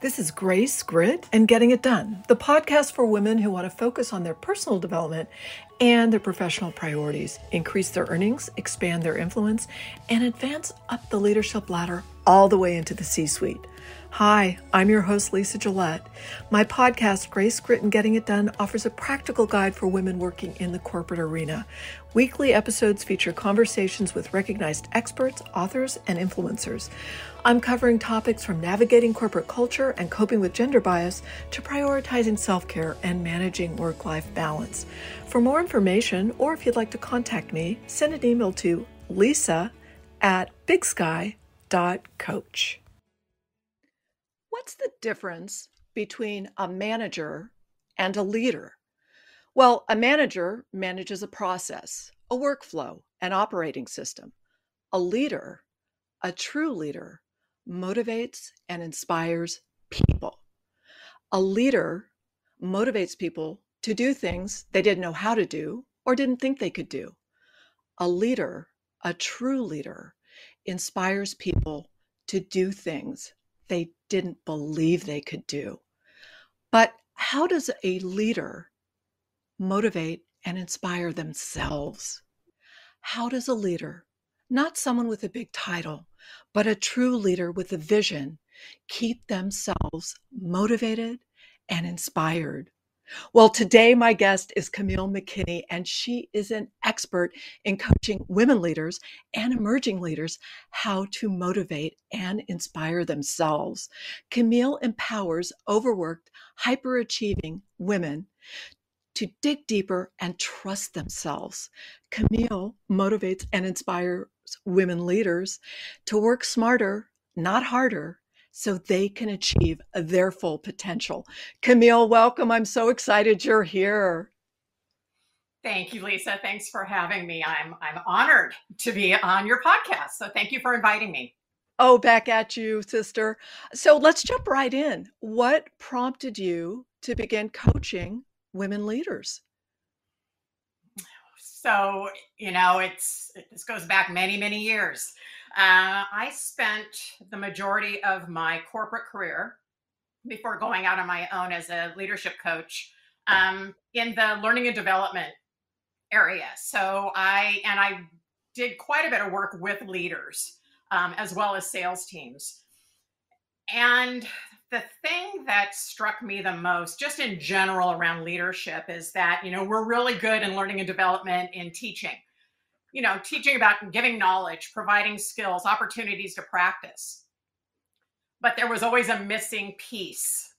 This is Grace, Grit, and Getting It Done, the podcast for women who want to focus on their personal development and their professional priorities, increase their earnings, expand their influence, and advance up the leadership ladder all the way into the C suite. Hi, I'm your host, Lisa Gillette. My podcast, Grace, Grit, and Getting It Done, offers a practical guide for women working in the corporate arena. Weekly episodes feature conversations with recognized experts, authors, and influencers. I'm covering topics from navigating corporate culture and coping with gender bias to prioritizing self care and managing work life balance. For more information, or if you'd like to contact me, send an email to lisa at bigsky.coach. What's the difference between a manager and a leader? Well, a manager manages a process, a workflow, an operating system. A leader, a true leader, motivates and inspires people. A leader motivates people to do things they didn't know how to do or didn't think they could do. A leader, a true leader, inspires people to do things they didn't believe they could do. But how does a leader motivate and inspire themselves? How does a leader, not someone with a big title, but a true leader with a vision, keep themselves motivated and inspired? Well, today my guest is Camille McKinney, and she is an expert in coaching women leaders and emerging leaders how to motivate and inspire themselves. Camille empowers overworked, hyperachieving women to dig deeper and trust themselves. Camille motivates and inspires women leaders to work smarter, not harder, so they can achieve their full potential. Camille, welcome. I'm so excited you're here. Thank you, Lisa. Thanks for having me. I'm I'm honored to be on your podcast. So thank you for inviting me. Oh, back at you, sister. So let's jump right in. What prompted you to begin coaching women leaders? So, you know, it's this goes back many, many years. Uh, I spent the majority of my corporate career before going out on my own as a leadership coach um, in the learning and development area. So I and I did quite a bit of work with leaders um, as well as sales teams. And the thing that struck me the most, just in general around leadership, is that you know we're really good in learning and development in teaching you know, teaching about giving knowledge, providing skills, opportunities to practice. But there was always a missing piece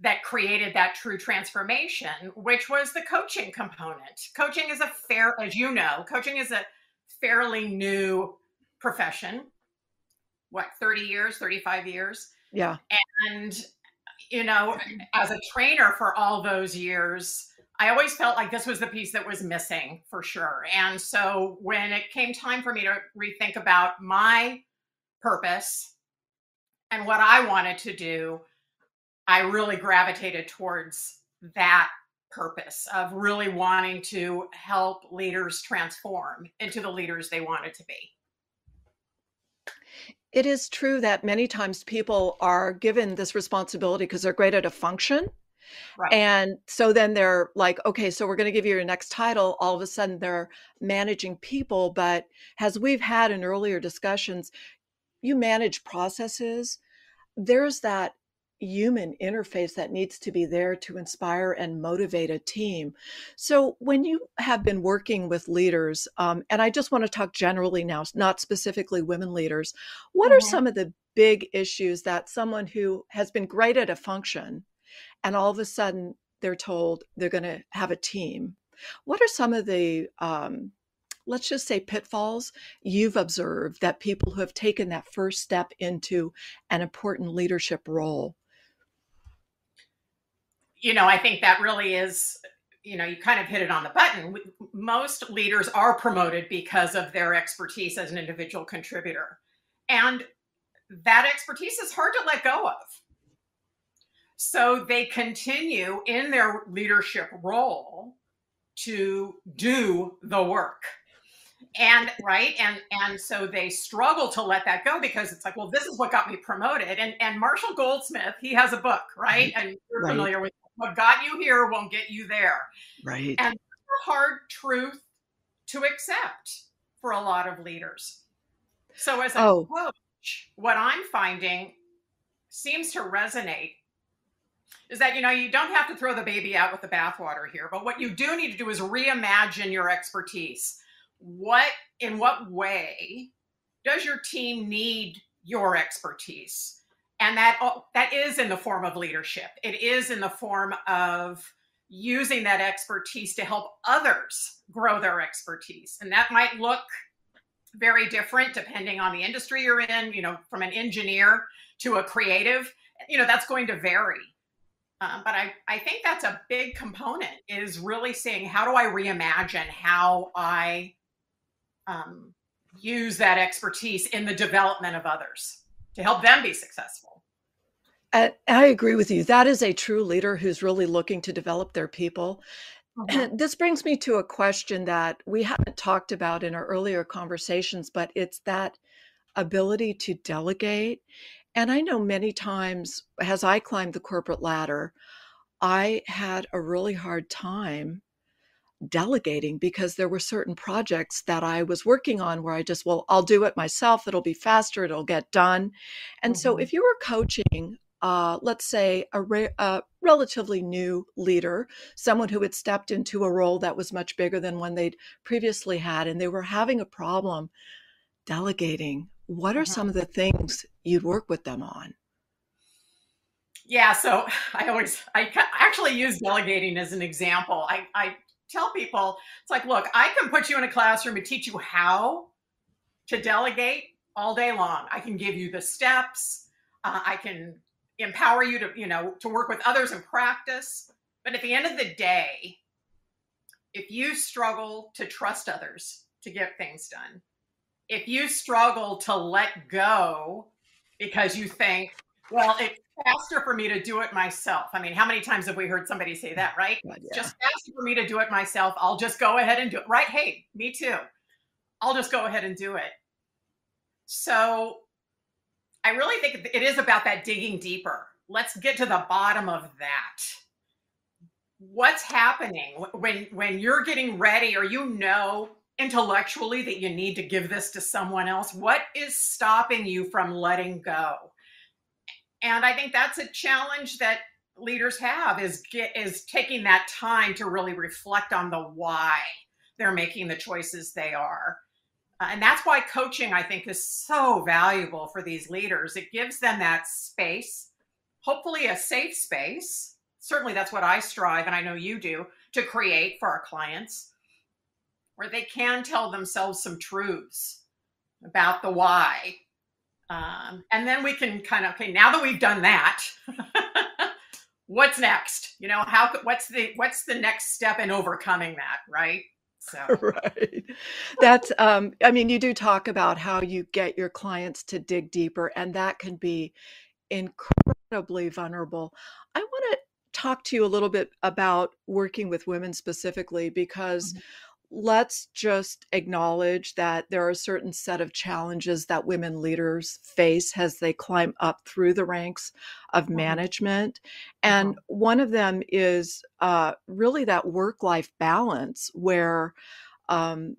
that created that true transformation, which was the coaching component. Coaching is a fair, as you know, coaching is a fairly new profession. What, 30 years, 35 years? Yeah. And, you know, as a trainer for all those years, I always felt like this was the piece that was missing for sure. And so when it came time for me to rethink about my purpose and what I wanted to do, I really gravitated towards that purpose of really wanting to help leaders transform into the leaders they wanted to be. It is true that many times people are given this responsibility because they're great at a function Right. And so then they're like, okay, so we're going to give you your next title. All of a sudden they're managing people. But as we've had in earlier discussions, you manage processes. There's that human interface that needs to be there to inspire and motivate a team. So, when you have been working with leaders, um, and I just want to talk generally now, not specifically women leaders, what mm-hmm. are some of the big issues that someone who has been great at a function and all of a sudden they're told they're going to have a team. What are some of the, um, let's just say, pitfalls you've observed that people who have taken that first step into an important leadership role? You know, I think that really is, you know, you kind of hit it on the button. Most leaders are promoted because of their expertise as an individual contributor. And that expertise is hard to let go of so they continue in their leadership role to do the work. and right and and so they struggle to let that go because it's like well this is what got me promoted. And and marshall goldsmith he has a book right? Mm-hmm. And you're right. familiar with what got you here won't get you there. Right. And a hard truth to accept for a lot of leaders. So as a oh. coach what i'm finding seems to resonate is that you know you don't have to throw the baby out with the bathwater here but what you do need to do is reimagine your expertise. What in what way does your team need your expertise? And that that is in the form of leadership. It is in the form of using that expertise to help others grow their expertise. And that might look very different depending on the industry you're in you know from an engineer to a creative you know that's going to vary um, but I, I think that's a big component is really seeing how do i reimagine how i um, use that expertise in the development of others to help them be successful. I, I agree with you. That is a true leader who's really looking to develop their people. Mm-hmm. this brings me to a question that we haven't talked about in our earlier conversations, but it's that ability to delegate. And I know many times as I climbed the corporate ladder, I had a really hard time delegating because there were certain projects that I was working on where I just, well, I'll do it myself. It'll be faster. It'll get done. And mm-hmm. so if you were coaching, uh, let's say a, re- a, relatively new leader, someone who had stepped into a role that was much bigger than one they'd previously had, and they were having a problem delegating, what are mm-hmm. some of the things you'd work with them on? Yeah, so I always I actually use delegating as an example. I, I tell people it's like, look, I can put you in a classroom and teach you how to delegate all day long. I can give you the steps. Uh, I can empower you to, you know, to work with others in practice. But at the end of the day, if you struggle to trust others to get things done, if you struggle to let go because you think, well, it's faster for me to do it myself. I mean, how many times have we heard somebody say that, right? yeah. Just faster for me to do it myself. I'll just go ahead and do it. Right? Hey, me too. I'll just go ahead and do it. So I really think it is about that digging deeper. Let's get to the bottom of that. What's happening when when you're getting ready or you know intellectually that you need to give this to someone else? What is stopping you from letting go? and i think that's a challenge that leaders have is get is taking that time to really reflect on the why they're making the choices they are uh, and that's why coaching i think is so valuable for these leaders it gives them that space hopefully a safe space certainly that's what i strive and i know you do to create for our clients where they can tell themselves some truths about the why um, and then we can kind of, okay, now that we've done that, what's next? You know, how, what's the, what's the next step in overcoming that? Right. So. Right. That's, um, I mean, you do talk about how you get your clients to dig deeper, and that can be incredibly vulnerable. I want to talk to you a little bit about working with women specifically because mm-hmm let's just acknowledge that there are a certain set of challenges that women leaders face as they climb up through the ranks of mm-hmm. management. And mm-hmm. one of them is uh, really that work life balance where um,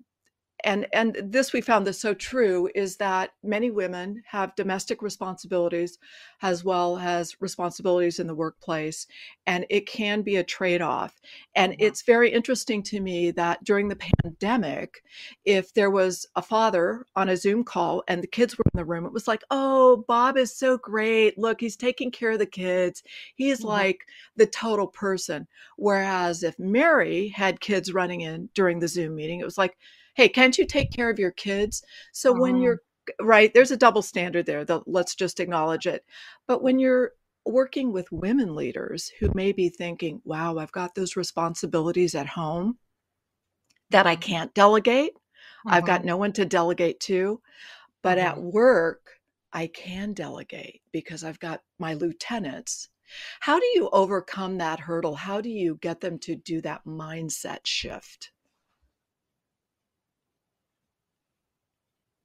and and this we found this so true is that many women have domestic responsibilities as well as responsibilities in the workplace and it can be a trade-off. And it's very interesting to me that during the pandemic if there was a father on a zoom call and the kids were in the room it was like oh bob is so great. Look he's taking care of the kids. He's mm-hmm. like the total person. Whereas if mary had kids running in during the zoom meeting it was like hey, can't you take care of your kids? So when uh-huh. you're right, there's a double standard there. The, let's just acknowledge it. But when you're working with women leaders who may be thinking, wow, I've got those responsibilities at home that I mm-hmm. can't delegate. I've got mm-hmm. no one to delegate to. But at work, I can delegate because I've got my lieutenants. How do you overcome that hurdle? How do you get them to do that mindset shift?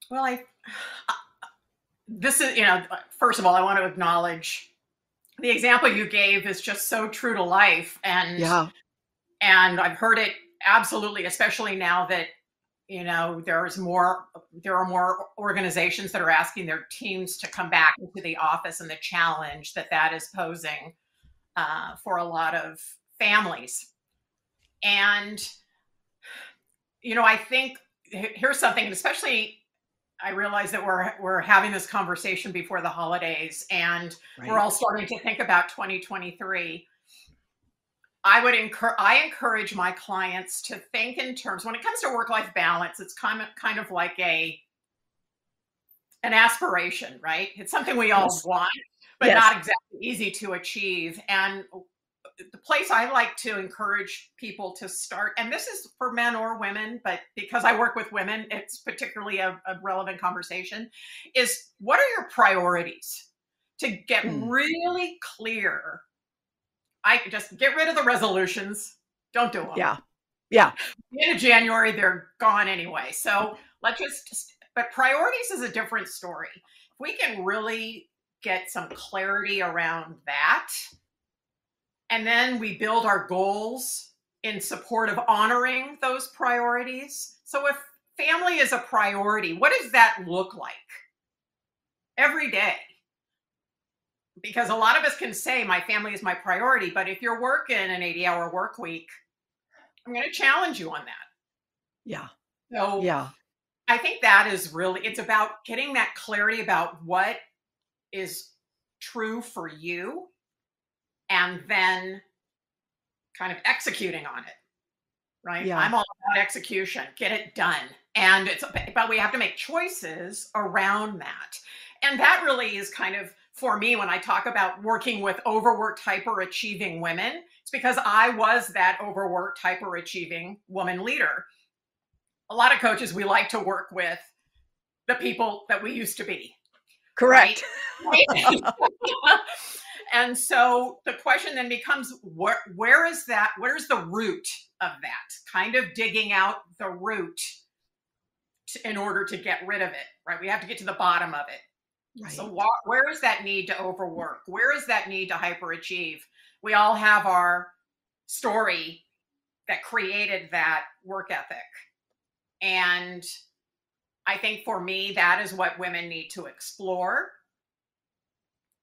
Well, I this is you know first of all, I want to acknowledge the example you gave is just so true to life, and Yeah. and I've heard it absolutely, especially now that you know there's more there are more organizations that are asking their teams to come back into the office and the challenge that that is posing uh, for a lot of families and you know i think here's something especially i realize that we're we're having this conversation before the holidays and we're all starting to think about 2023 I would encourage I encourage my clients to think in terms when it comes to work life balance it's kind of kind of like a an aspiration right it's something we all Yes. want but Yes. not exactly easy to achieve and the place I like to encourage people to start and this is for men or women but because I work with women it's particularly a, a relevant conversation is what are your priorities to get Mm. really clear I just get rid of the resolutions. Don't do them. Yeah. Yeah. In January, they're gone anyway. So let's just, but priorities is a different story. If we can really get some clarity around that, and then we build our goals in support of honoring those priorities. So if family is a priority, what does that look like every day? because a lot of us can say my family is my priority but if you're working an 80 hour work week i'm going to challenge you on that Yeah. so Yeah. i think that is really it's about getting that clarity about what is true for you and then kind of executing on it right? Yeah. i'm all about execution. Get it done. And it's but we have to make choices around that. And that really is kind of for me when i talk about working with overworked hyper achieving women it's because i was that overworked hyper achieving woman leader. A lot of coaches we like to work with the people that we used to be. Correct. right? and so the question then becomes where where is that where's the root of that? Kind of digging out the root to, in order to get rid of it right? We have to get to the bottom of it. Right. so wha- where is that need to overwork? Where is that need to hyperachieve? We all have our story that created that work ethic. And i think for me that is what women need to explore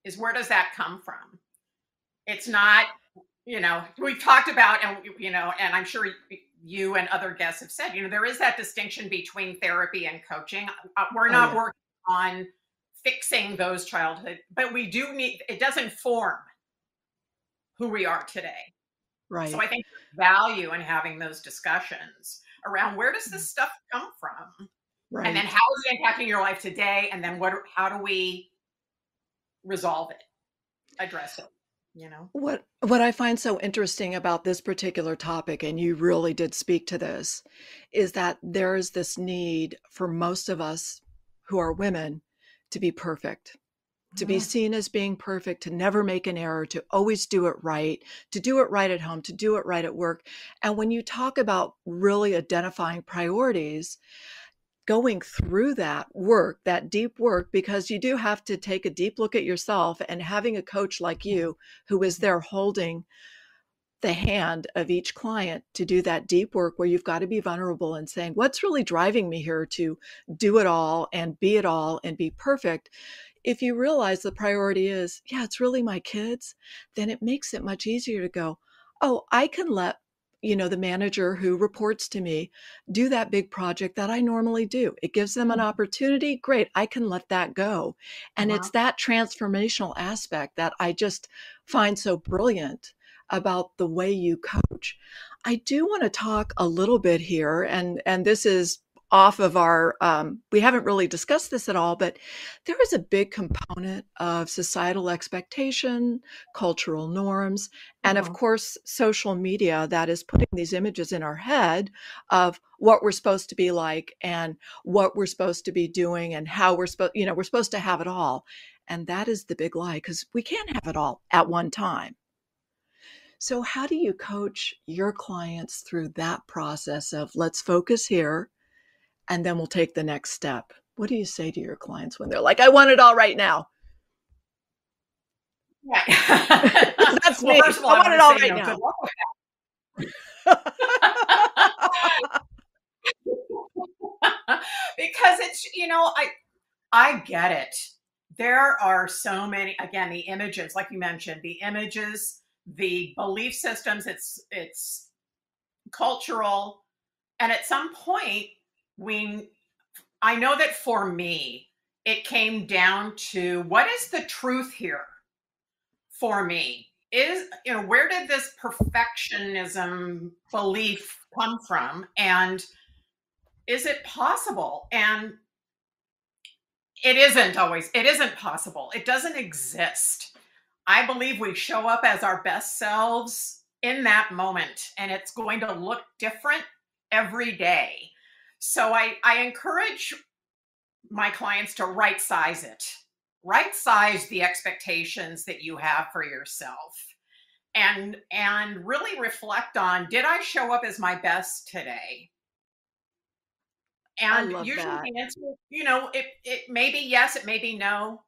is where does that come from it's not you know we've talked about and you know and i'm sure you and other guests have said you know there is that distinction between therapy and coaching Uh, we're Oh, not yeah. working on fixing those childhood but we do need it does inform who we are today Right. so i think value in having those discussions around where does Mm. this stuff come from right. and then how is it impacting your life today and then what how do we resolve it address it you know What what I find so interesting about this particular topic, and you really did speak to this, is that there is this need for most of us who are women to be perfect, to be Mhm. seen as being perfect, to never make an error, to always do it right, to do it right at home, to do it right at work. And when you talk about really identifying priorities, going through that work, that deep work, because you do have to take a deep look at yourself and having a coach like mm-hmm. you who is there holding the hand of each client to do that deep work where you've got to be vulnerable and saying, what's really driving me here to do it all and be it all and be perfect? If you realize the priority is, yeah, it's really my kids, then it makes it much easier to go, oh, I can let you know the manager who reports to me do that big project that I normally do. It gives them an Mhm. opportunity. Great, I can let that go. And Uh-huh. it's that transformational aspect that I just find so brilliant about the way you coach. I do want to talk a little bit here, and and this is off of our um, we haven't really discussed this at all but there is a big component of societal expectation cultural norms and of Mhm. course social media that is putting these images in our head of what we're supposed to be like and what we're supposed to be doing and how we're supposed you know we're supposed to have it all and that is the big lie because we can't have it all at one time so how do you coach your clients through that process of let's focus here and then we'll take the next step What do you say to your clients when they're like, I want it all right now? Right. That's well, me. First of all, I, I want it all right know, now. because it's you know I I get it. There are so many again the images like you mentioned the images the belief systems it's it's cultural and at some point we I know that for me it came down to what is the truth here for me? Is you know where did this perfectionism belief come from? And is it possible? And it isn't always it isn't possible. It doesn't exist. I believe we show up as our best selves in that moment and it's going to look different every day so i i encourage my clients to right size it. Right size the expectations that you have for yourself and and really reflect on did i show up as my best today? And usually that. the answer you know it it may be yes it may be no.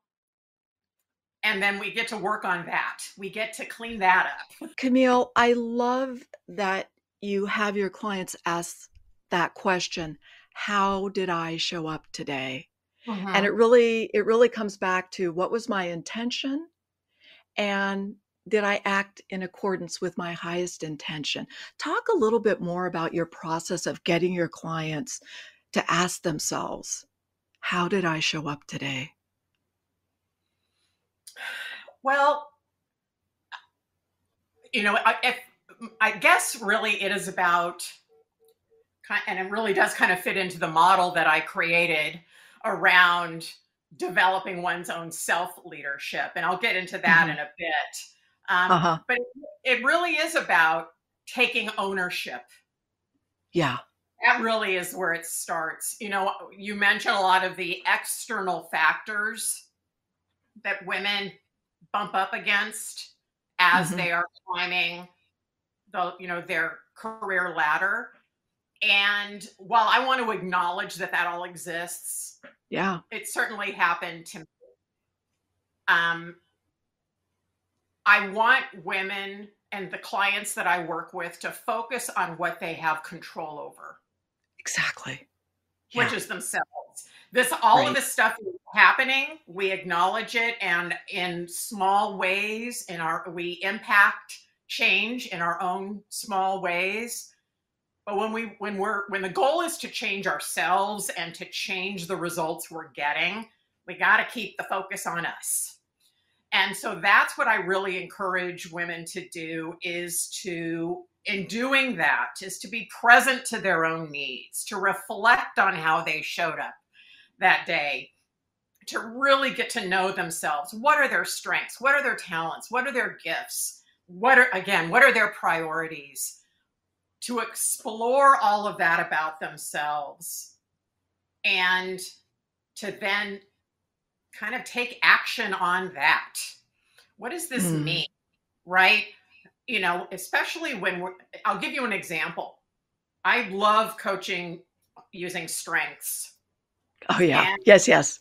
And then we get to work on that. We get to clean that up. Camille i love that you have your clients ask that question how did i show up today Mm-hmm. And it really it really comes back to what was my intention and did I act in accordance with my highest intention? Talk a little bit more about your process of getting your clients to ask themselves, how did I show up today? Well, you know, I, if, I guess really it is about, and it really does kind of fit into the model that I created around developing one's own self leadership. And I'll get into that mm-hmm. in a bit. Um, uh-huh. But it, it really is about taking ownership. Yeah. That really is where it starts. You know, you mentioned a lot of the external factors that women bump up against as mm-hmm. they are climbing the, you know, their career ladder. And while I want to acknowledge that that all exists, yeah, it certainly happened to me. Um, I want women and the clients that I work with to focus on what they have control over. Exactly. Yeah. Which is themselves. This all right. of this stuff is happening. We acknowledge it and in small ways in our we impact change in our own small ways but when we when we're when the goal is to change ourselves and to change the results we're getting we got to keep the focus on us. And so that's what i really encourage women to do is to in doing that is to be present to their own needs to reflect on how they showed up that day to really get to know themselves. What are their strengths? What are their talents? What are their gifts? What are again what are their priorities to explore all of that about themselves and to then kind of take action on that. What does this mm. mean? Right? You know, especially when we're, I'll give you an example. I love coaching using strengths. Oh, yeah. And, yes, yes.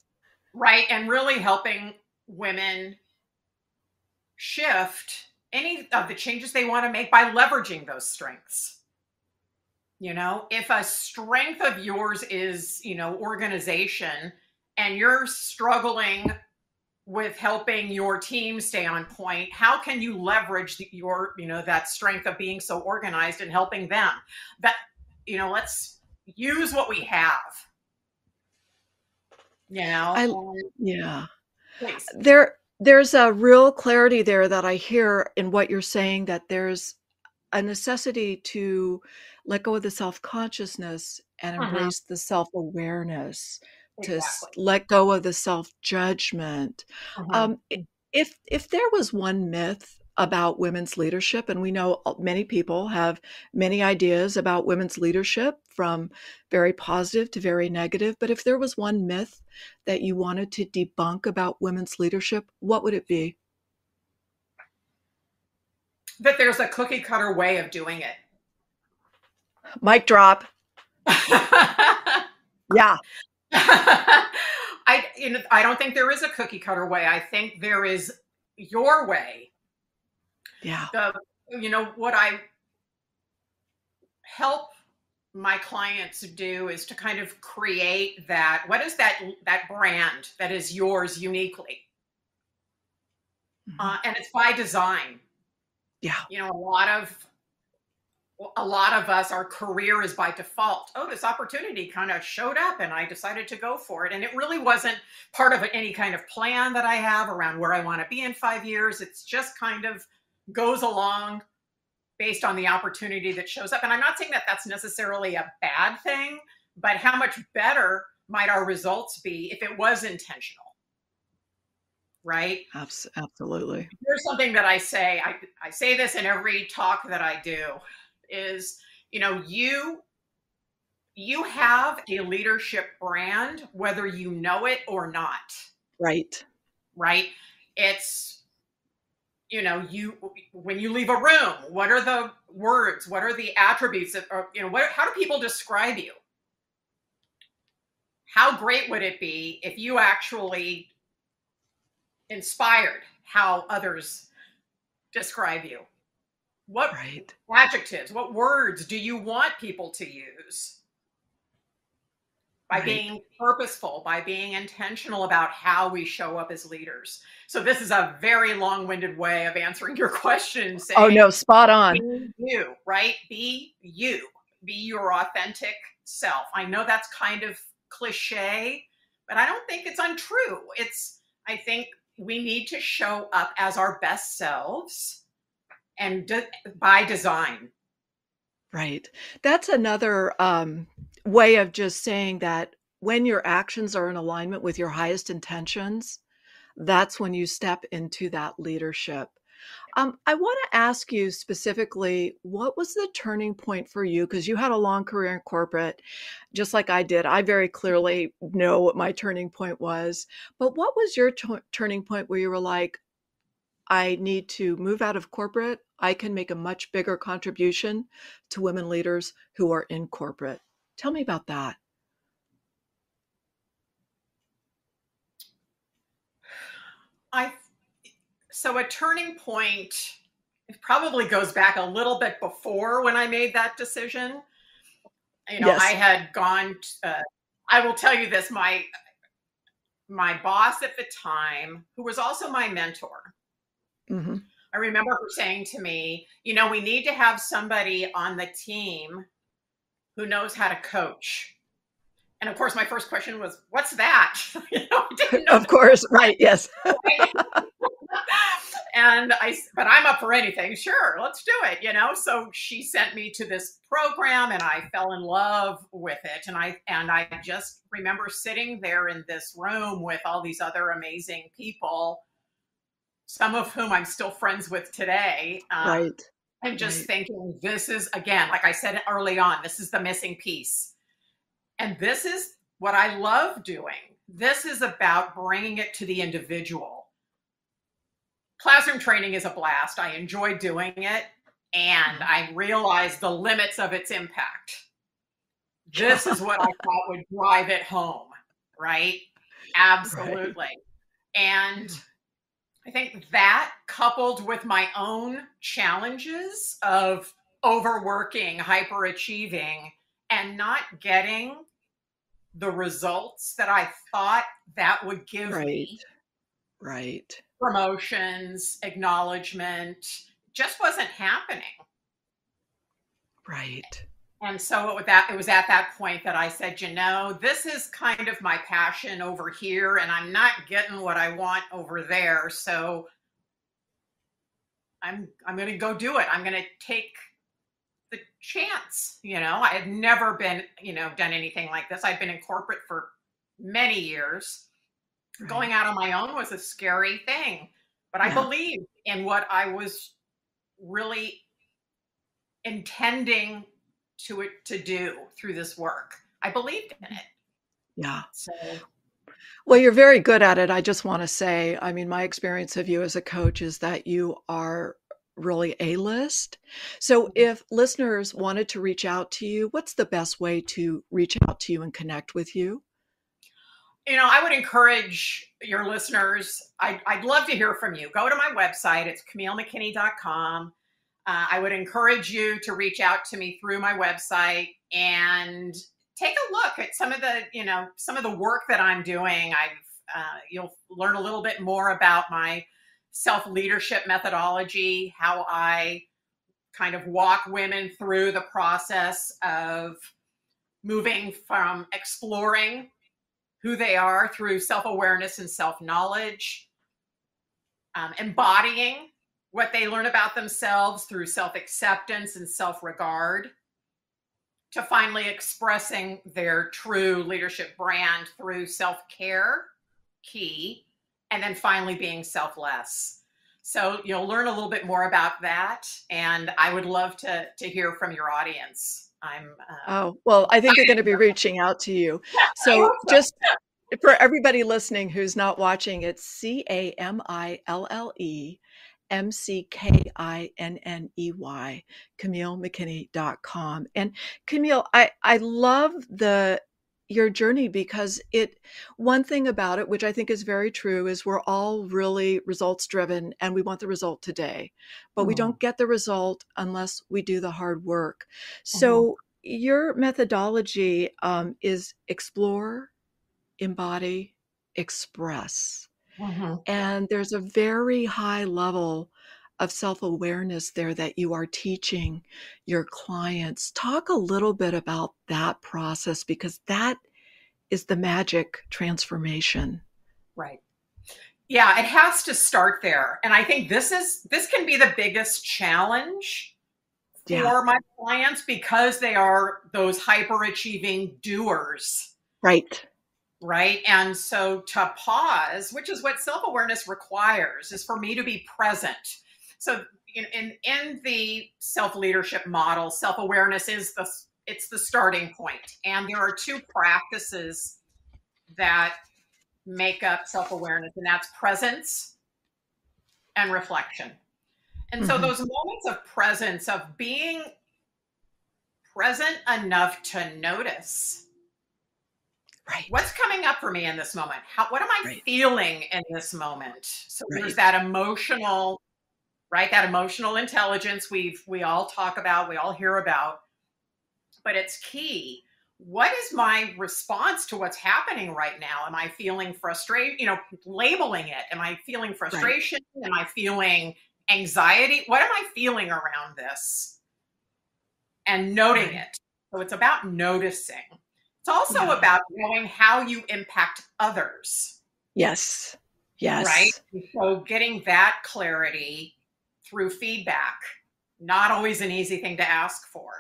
Right. And really helping women shift any of the changes they want to make by leveraging those strengths you know, if a strength of yours is, you know, organization and you're struggling with helping your team stay on point, how can you leverage the, your, you know, that strength of being so organized and helping them? That, you know, let's use what we have. You know, I, yeah. Please. There, there's a real clarity there that I hear in what you're saying that there's a necessity to let go of the self consciousness and uh-huh. embrace the self awareness, exactly. to let go of the self judgment. Uh-huh. Um, if if there was one myth about women's leadership, and we know many people have many ideas about women's leadership, from very positive to very negative. But if there was one myth that you wanted to debunk about women's leadership, what would it be? That there's a cookie cutter way of doing it Mic drop. yeah. I you know, I don't think there is a cookie cutter way. I think there is your way. Yeah. The you know what I help my clients do is to kind of create that what is that that brand that is yours uniquely mm-hmm. uh, and it's by design yeah you know a lot of a lot of us our career is by default. Oh this opportunity kind of showed up and i decided to go for it. And it really wasn't part of any kind of plan that i have around where i want to be in five years. It's just kind of goes along based on the opportunity that shows up. And i'm not saying that that's necessarily a bad thing but how much better might our results be if it was intentional? Right? Absolutely. Here's something that i say I, I say this in every talk that i do is you know you you have a leadership brand whether you know it or not. Right. Right? It's you know you when you leave a room what are the words? What are the attributes that are you know what how do people describe you? How great would it be if you actually inspired how others describe you what right. adjectives, what words do you want people to use? By right. being purposeful, by being intentional about how we show up as leaders. So this is a very long-winded way of answering your question. Oh, saying, oh no, spot on. Be you, right? Be you. Be your authentic self. I know that's kind of cliche, but I don't think it's untrue. It's I think we need to show up as our best selves and de- by design. Right. That's another um, way of just saying that when your actions are in alignment with your highest intentions, that's when you step into that leadership. Um, I want to ask you specifically what was the turning point for you? Because you had a long career in corporate, just like I did. I very clearly know what my turning point was. But what was your t- turning point where you were like, I need to move out of corporate. I can make a much bigger contribution to women leaders who are in corporate. Tell me about that. I so a turning point it probably goes back a little bit before when I made that decision. You know, yes. I had gone. Uh, I will tell you this: my my boss at the time, who was also my mentor, Mm-hmm. I remember her saying to me, you know, we need to have somebody on the team who knows how to coach. And of course, my first question was, "What's that?" you know, I didn't. of course, right? Yes. and I, but I'm up for anything. Sure, let's do it. You know. So she sent me to this program, and I fell in love with it. And I and I just remember sitting there in this room with all these other amazing people some of whom I'm still friends with today. Um, right. I'm just right. thinking this is, again, like I said early on, this is the missing piece. And this is what I love doing. This is about bringing it to the individual. Classroom training is a blast. I enjoy doing it. And. I realize the limits of its impact. This is what I thought would drive it home, right? Absolutely. Right. And I think that coupled with my own challenges of overworking, hyperachieving, and not getting the results that I thought that would give right. me. Right. Promotions, acknowledgement just wasn't happening. Right. And so it, that, it was at that point that I said, you know, this is kind of my passion over here, and I'm not getting what I want over there. So I'm I'm going to go do it. I'm going to take the chance. You know, I had never been, you know, done anything like this. I'd been in corporate for many years. Right. Going out on my own was a scary thing, but yeah. I believed in what I was really intending to it to do through this work. I believed in it. Yeah. So well, you're very good at it. I just want to say, I mean, my experience of you as a coach is that you are really A list. So, mm-hmm. if listeners wanted to reach out to you, what's the best way to reach out to you and connect with you? you know, I would encourage your listeners, I'd, I'd love to hear from you. Go to my website, it's CamilleMcKinney.com. Uh, I would encourage you to reach out to me through my website and take a look at some of the, you know, some of the work that I'm doing. I've, uh, you'll learn a little bit more about my self leadership methodology, how I kind of walk women through the process of moving from exploring who they are through self awareness and self knowledge, um, embodying what they learn about themselves through self acceptance and self regard, to finally expressing their true leadership brand through self care, key, and then finally being selfless. So you'll learn a little bit more about that, and I would love to to hear from your audience. I'm. Uh, oh, well, I think they're going to be reaching out to you. So just for everybody listening who's not watching, it's C A M I L L E M C K I N N E Y, CamilleMcKinney.com. And Camille, I, I love the your journey because it one thing about it which i think is very true is we're all really results driven and we want the result today but mm-hmm. we don't get the result unless we do the hard work so mm-hmm. your methodology um, is explore embody express mm-hmm. and there's a very high level of self awareness there that you are teaching your clients. Talk a little bit about that process because that is the magic transformation. Right. Yeah, it has to start there. And I think this is this can be the biggest challenge yeah. for my clients because they are those hyper achieving doers. Right. Right. And so to pause, which is what self awareness requires, is for me to be present so in, in, in the self leadership model, self awareness is the it's the starting point, and there are two practices that make up self awareness, and that's presence and reflection. And so mm-hmm. those moments of presence, of being present enough to notice right what's coming up for me in this moment how what am i right. feeling in this moment so right. there's that emotional right? That emotional intelligence we've we all talk about, we all hear about, but it's key. What is my response to what's happening right now? Am I feeling frustrated? You know, labeling it. Am I feeling frustration? Right. Am I feeling anxiety? What am I feeling around this? And noting it. So it's about noticing. It's also yeah. about knowing how you impact others. Yes. Yes. Right. So getting that clarity through feedback. Not always an easy thing to ask for.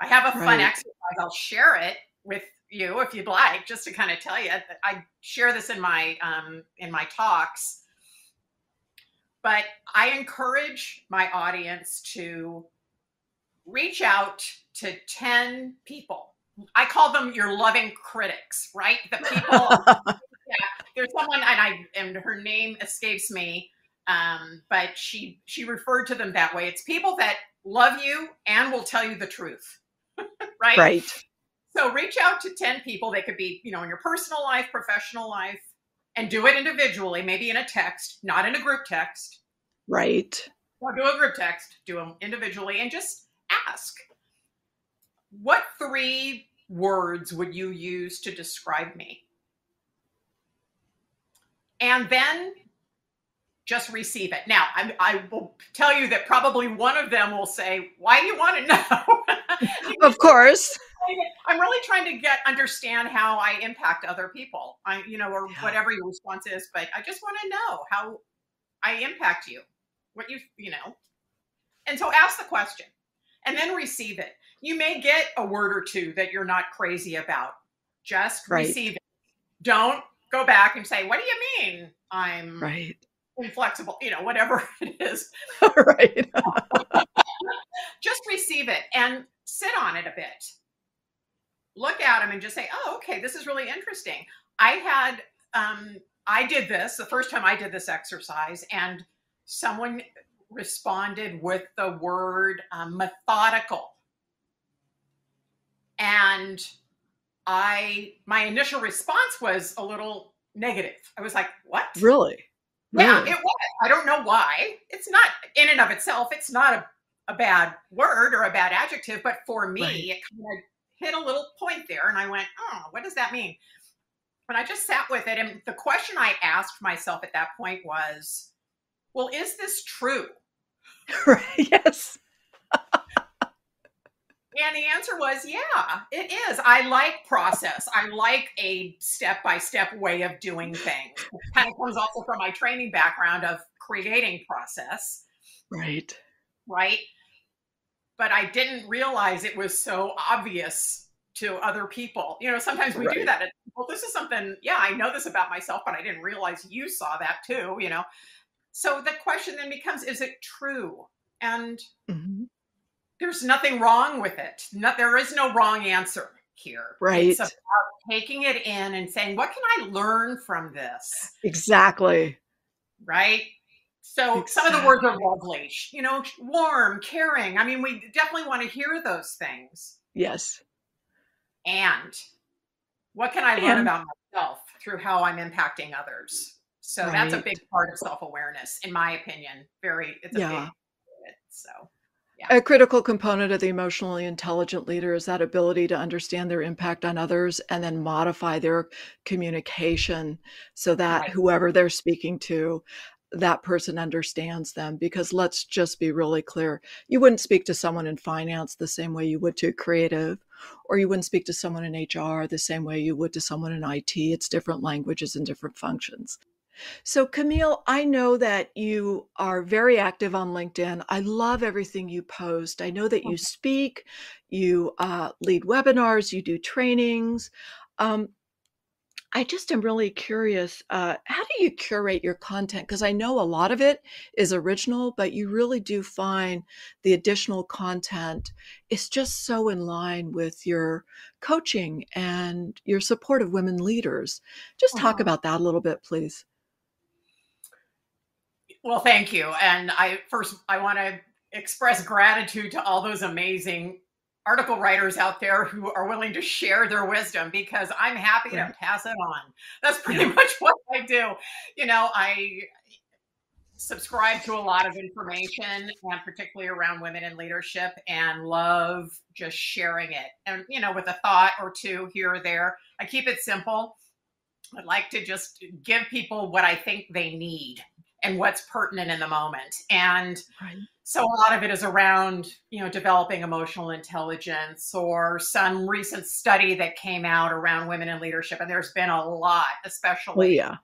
I have a fun right. exercise. I'll share it with you if you'd like, just to kind of tell you. I share this in my um, in my talks, but I encourage my audience to reach out to ten people. I call them your loving critics, right? The people. yeah, there's someone, and I and her name escapes me um, but she she referred to them that way. It's people that love you and will tell you the truth, right? Right. So reach out to ten people. They could be you know in your personal life, professional life, and do it individually. Maybe in a text, not in a group text. Right. Or do a group text. Do them individually, and just ask. What three words would you use to describe me? And then just receive it. Now, I, I, will tell you that probably one of them will say, "Why do you want to know?" of course. I'm really trying to get understand how I impact other people. I, you know, or yeah. whatever your response is, but I just want to know how I impact you. What you, you know. And so ask the question and then receive it. You may get a word or two that you're not crazy about. Just right. receive it. Don't go back and say, "What do you mean?" I'm right inflexible, you know, whatever it is. right. just receive it and sit on it a bit. Look at them and just say, oh, okay, this is really interesting. I had, um, I did this the first time I did this exercise, and someone responded with the word um, methodical. And I my initial response was a little negative. I was like, "What?" Really? Yeah, Really? it was. I don't know why. It's not in and of itself. It's not a, a bad word or a bad adjective, but for me, Right. it kind of hit a little point there, and I went, "Oh, what does that mean?" But I just sat with it, and the question I asked myself at that point was, "Well, is this true?" Right. Yes. And the answer was, yeah, it is. I like process. I like a step by step way of doing things. It kind of comes also from my training background of creating process, Right. right? But I didn't realize it was so obvious to other people. You know, sometimes we do that. Well, this is something, yeah, I know this about myself, but I didn't realize you saw that too, you know? So the question then becomes, is it true? And Mhm. There's nothing wrong with it. No, there is no wrong answer here. Right. It's about taking it in and saying, what can I learn from this? Exactly. Right. So some of the words are lovely, you know, warm, caring. I mean, we definitely want to hear those things. Yes. And what can I learn And- about myself through how I'm impacting others? So that's a big part of self awareness, in my opinion. Very, it's a big Yeah. big. So A critical component of the emotionally intelligent leader is that ability to understand their impact on others and then modify their communication so that Right. whoever they're speaking to, that person understands them. Because let's just be really clear you wouldn't speak to someone in finance the same way you would to creative, or you wouldn't speak to someone in HR the same way you would to someone in IT. It's different languages and different functions. So, Camille, I know that you are very active on LinkedIn. I love everything you post. I know that you Mhm. speak, you uh, lead webinars, you do trainings. Um, I just am really curious. Uh, how do you curate your content? Because I know a lot of it is original, but you really do find the additional content is just so in line with your coaching and your support of women leaders. Just talk about that a little bit, please. Well, thank you. And I first I want to express gratitude to all those amazing article writers out there who are willing to share their wisdom because I'm happy to pass it on. That's pretty much what I do. You know, I subscribe to a lot of information and particularly around women in leadership and love just sharing it. And you know, with a thought or two here or there. I keep it simple. I'd like to just give people what I think they need and what's pertinent in the moment. And Right. so a lot of it is around, you know, developing emotional intelligence or some recent study that came out around women in leadership. And there's been a lot, Well, especially yeah.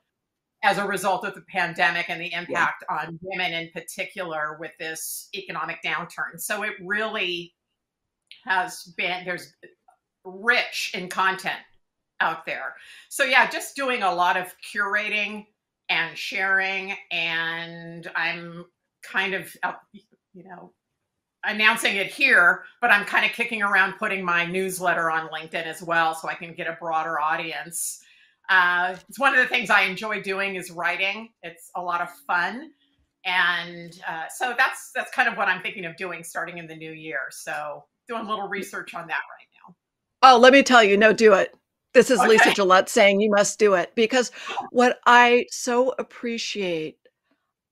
as a result of the pandemic and the impact on women in particular with this economic downturn. So it really has been there's rich in content out there. So yeah, just doing a lot of curating and sharing and I'm kind of uh, you know announcing it here, but I'm kind of kicking around putting my newsletter on LinkedIn as well so I can get a broader audience. Uh, it's one of the things I enjoy doing is writing. It's a lot of fun, and uh, so that's that's kind of what I'm thinking of doing starting in the new year. So doing a little research on that right now. Oh, let me tell you, no, do it. This is Lisa Gillette saying you must do it because what I so appreciate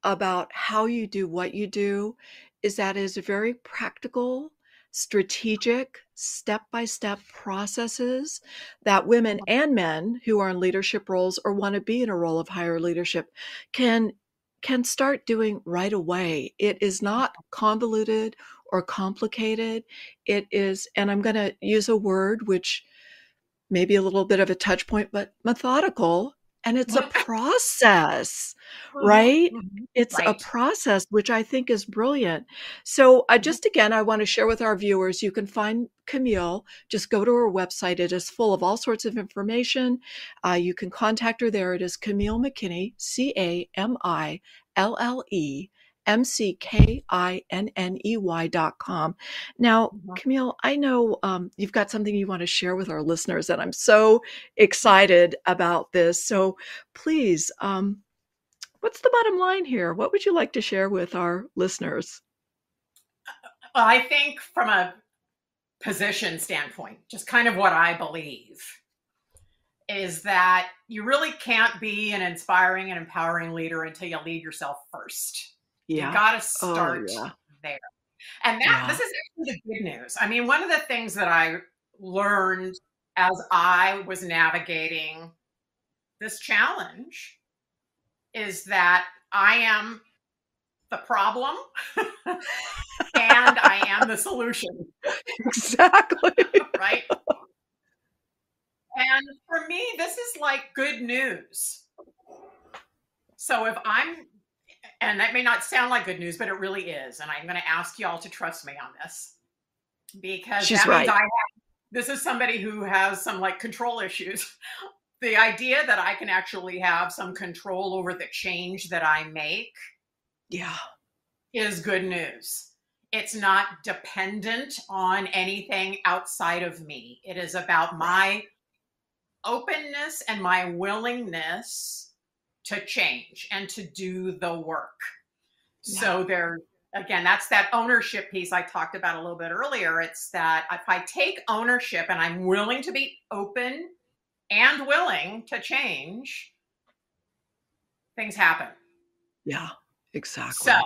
about how you do what you do is that it is very practical, strategic, step by step processes that women and men who are in leadership roles or want to be in a role of higher leadership can can start doing right away. It is not convoluted or complicated. It is, and I'm going to use a word which maybe a little bit of a touch point, but methodical. And it's a process, right? Mhm. It's a process, which I think is brilliant. So, uh, just again, I want to share with our viewers you can find Camille. Just go to her website. It is full of all sorts of information. Uh, you can contact her there. It is Camille McKinney, C A M I L L E M C K I N N E Y dot com. Now, Mhm. Camille, I know um, you've got something you want to share with our listeners, and I'm so excited about this. So, please, um, what's the bottom line here? What would you like to share with our listeners? Well, I think from a position standpoint, just kind of what I believe. is that you really can't be an inspiring and empowering leader until you lead yourself first. Yeah. You got to oh, start oh, yeah. there. And that yeah. this is actually the good news. I mean, one of the things that I learned as I was navigating this challenge is that I am the problem and I am the solution. Exactly. right? And for me, this is like good news. So if I'm, and that may not sound like good news, but it really is. And I'm going to ask y'all to trust me on this because She's that right. means I have, this is somebody who has some like control issues. The idea that I can actually have some control over the change that I make. Yeah. Is good news. It's not dependent on anything outside of me. It is about my openness and my willingness to change and to do the work. Yeah. So there again, that's that ownership piece I talked about a little bit earlier. It's that if I take ownership and I'm willing to be open and willing to change, things happen. Yeah, exactly. So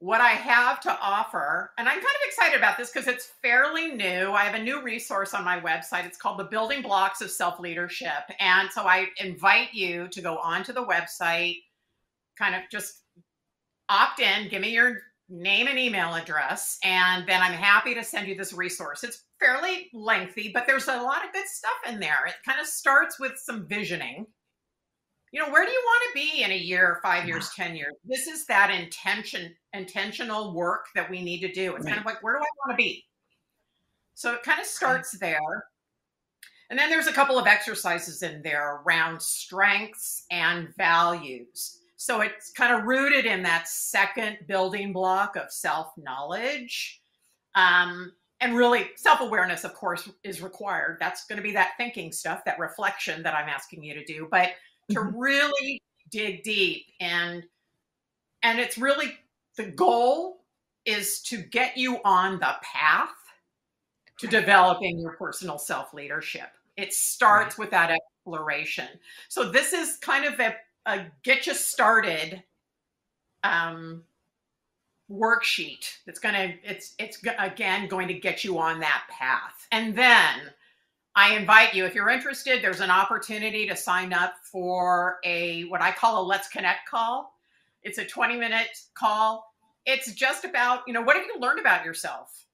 what I have to offer, and I'm kind of excited about this because it's fairly new. I have a new resource on my website. It's called The Building Blocks of Self Leadership. And so I invite you to go onto the website, kind of just opt in, give me your name and email address, and then I'm happy to send you this resource. It's fairly lengthy, but there's a lot of good stuff in there. It kind of starts with some visioning you know where do you want to be in a year five years ten years? This is that intention intentional work that we need to do. It's right. kind of like where do i want to be? So it kind of starts there. And then there's a couple of exercises in there around strengths and values. So it's kind of rooted in that second building block of self knowledge um, and really self-awareness of course is required. That's going to be that thinking stuff that reflection that i'm asking you to do. But to mm-hmm. really dig deep and and it's really the goal is to get you on the path to developing your personal self leadership. It starts with that exploration. So this is kind of a, a get you started um, worksheet. It's gonna it's it's again going to get you on that path, and then I invite you, if you're interested, there's an opportunity to sign up for a what I call a Let's Connect call. It's a 20 minute call. It's just about, you know, what have you learned about yourself?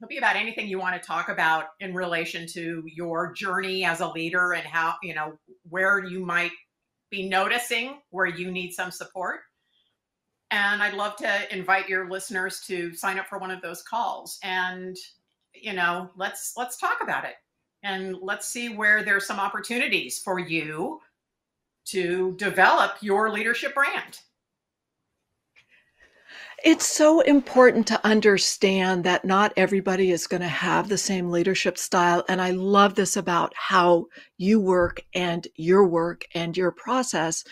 It'll be about anything you want to talk about in relation to your journey as a leader and how, you know, where you might be noticing where you need some support. And I'd love to invite your listeners to sign up for one of those calls and, you know, let's let's talk about it and let's see where there's some opportunities for you to develop your leadership brand. It's so important to understand that not everybody is going to have the same leadership style. And I love this about how you work and your work and your process.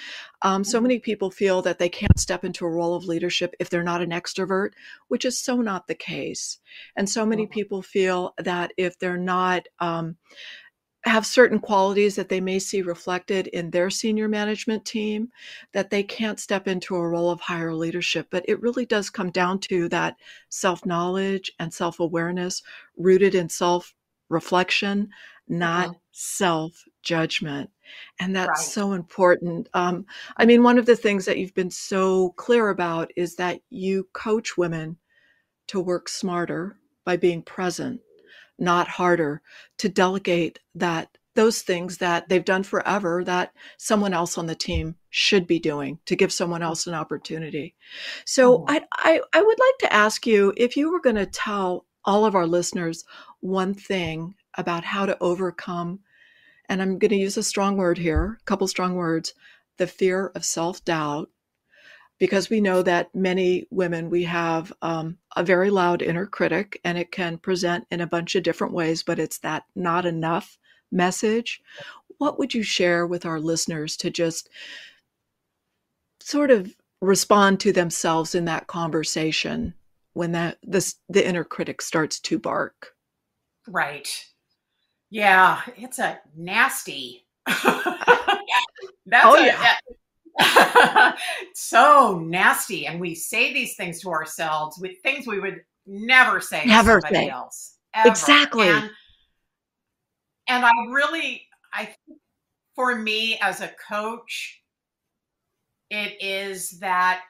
Um, so mm-hmm. many people feel that they can't step into a role of leadership if they're not an extrovert, which is so not the case. And so many people feel that if they're not, um, have certain qualities that they may see reflected in their senior management team that they can't step into a role of higher leadership. But it really does come down to that self knowledge and self awareness rooted in self reflection, not mm-hmm. self judgment. And that's right. so important. Um, I mean, one of the things that you've been so clear about is that you coach women to work smarter by being present not harder, to delegate that those things that they've done forever that someone else on the team should be doing to give someone else an opportunity. So oh. I, I, I would like to ask you if you were going to tell all of our listeners one thing about how to overcome, and I'm going to use a strong word here, a couple strong words, the fear of self doubt because we know that many women we have um, a very loud inner critic and it can present in a bunch of different ways but it's that not enough message. What would you share with our listeners to just sort of respond to themselves in that conversation when that this the inner critic starts to bark? Right. Yeah it's a nasty. That's oh, a, yeah. that- so nasty. And we say these things to ourselves with things we would never say Never to somebody say. else. ever. Exactly. And, and I really, I think for me as a coach, it is that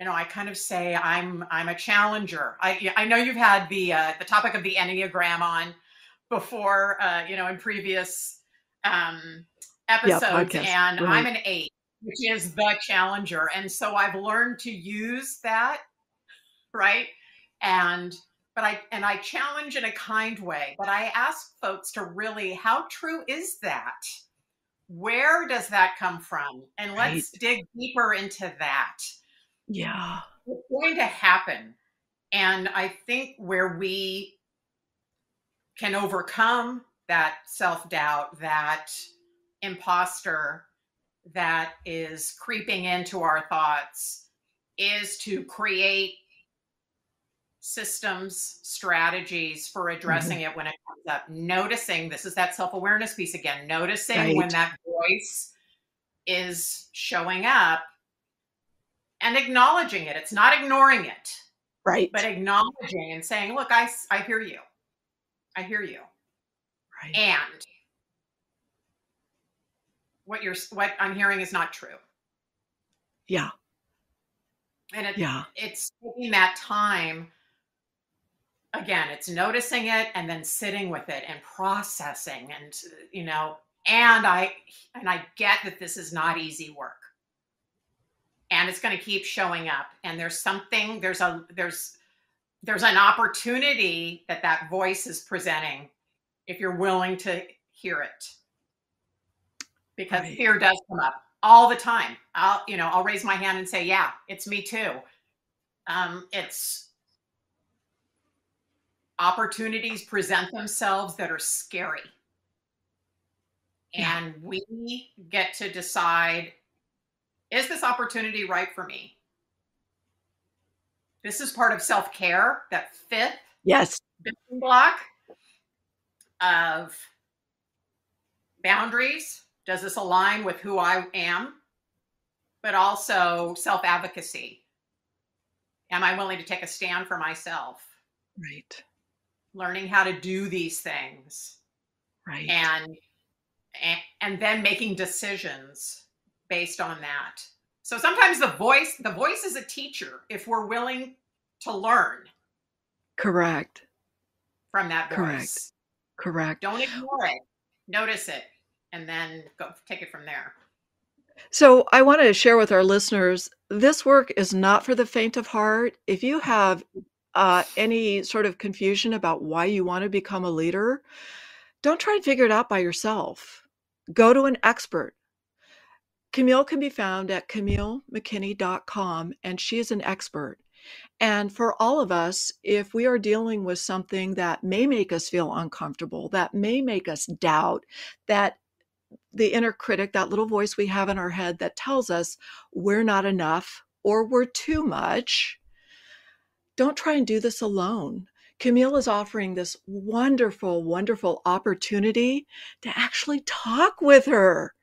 you know i kind of say i'm i'm a challenger i i know you've had the uh, the topic of the enneagram on before uh, you know in previous um episodes and Right. i'm an eight which is the challenger. And so i've learned to use that right? And but i and i challenge in a kind way but i ask folks to really how true is that? Where does that come from? And let's dig deeper into that. Yeah. it's going to happen. And I think where we can overcome that self doubt, that imposter that is creeping into our thoughts, is to create systems, strategies for mm-hmm. addressing it when it comes up. Noticing this is that self awareness piece again, noticing when that voice is showing up and acknowledging it. It's not ignoring it, Right. but acknowledging and saying, "Look, I, I hear you. I hear you." right. And what you're what I'm hearing is not true. yeah. And it, Yeah. it's taking that time again it's noticing it and then sitting with it and processing and you know and i and i get that this is not easy work and it's going to keep showing up and there's something there's a there's there's an opportunity that that voice is presenting if you're willing to hear it because Right. fear does come up all the time i'll you know i'll raise my hand and say yeah it's me too um it's opportunities present themselves that are scary Yeah. and we get to decide is this opportunity right for me this is part of self-care that fifth Yes. building block of boundaries. Does this align with who I am? But also self advocacy. Am I willing to take a stand for myself? Right. Learning how to do these things Right. and and, and then making decisions based on that. So sometimes the voice the voice is a teacher if we're willing to learn Correct. from that voice. Correct. Correct. Don't ignore it. Notice it, and then go take it from there. So I want to share with our listeners this work is not for the faint of heart. If you have uh, any sort of confusion about why you want to become a leader, don't try and figure it out by yourself. Go to an expert. Camille can be found at CamilleMcKinney.com, and she is an expert. And for all of us, if we are dealing with something that may make us feel uncomfortable, that may make us doubt, that the inner critic, that little voice we have in our head that tells us we're not enough or we're too much, don't try and do this alone. Camille is offering this wonderful, wonderful opportunity to actually talk with her.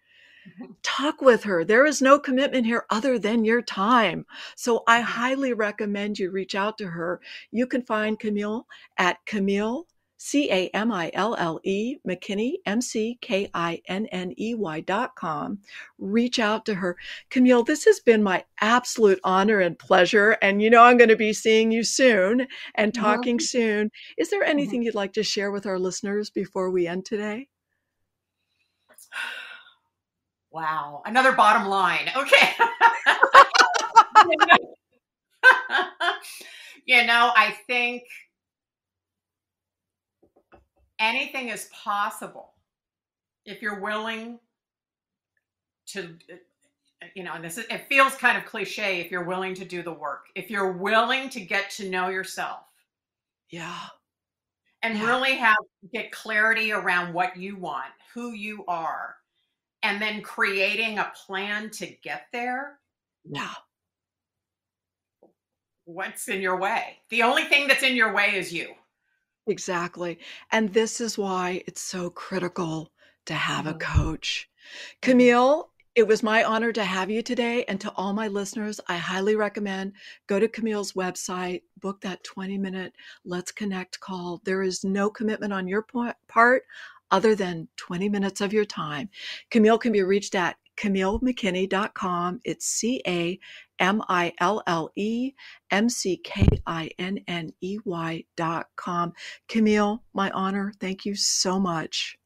Mm-hmm. Talk with her. There is no commitment here other than your time. So I mm-hmm. highly recommend you reach out to her. You can find Camille at Camille, C A M I L L E, McKinney, M C K I N N E Y dot com. Reach out to her. Camille, this has been my absolute honor and pleasure. And you know, I'm going to be seeing you soon and talking soon. Is there uh-huh. anything you'd like to share with our listeners before we end today? Wow, another bottom line. Okay. you know, I think anything is possible if you're willing to you know, and this is it feels kind of cliche if you're willing to do the work. If you're willing to get to know yourself Yeah. and Yeah. really have get clarity around what you want, who you are, and then creating a plan to get there, Yeah. what's in your way? The only thing that's in your way is you. Exactly. And this is why it's so critical to have mm-hmm. a coach. Mm-hmm. Camille, it was my honor to have you today. And to all my listeners, I highly recommend go to Camille's website, book that 20 minute Let's Connect call. There is no commitment on your part other than 20 minutes of your time. Camille can be reached at CamilleMcKinney.com. It's C A M I L L E M C K I N N E Y.com. Camille, my honor. Thank you so much.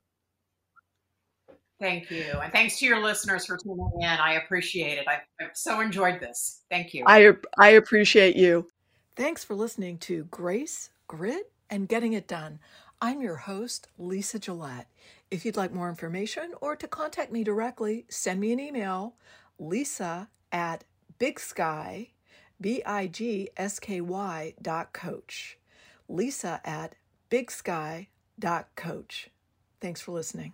Thank you. And thanks to your listeners for tuning in. I appreciate it. I've, I've so enjoyed this. Thank you. I, I appreciate you. Thanks for listening to Grace, Grit, and Getting It Done. I'm your host, Lisa Gillette. If you'd like more information or to contact me directly, send me an email, lisa at big sky, B-I-G-S-K-Y dot coach. Lisa at big sky dot coach. Thanks for listening.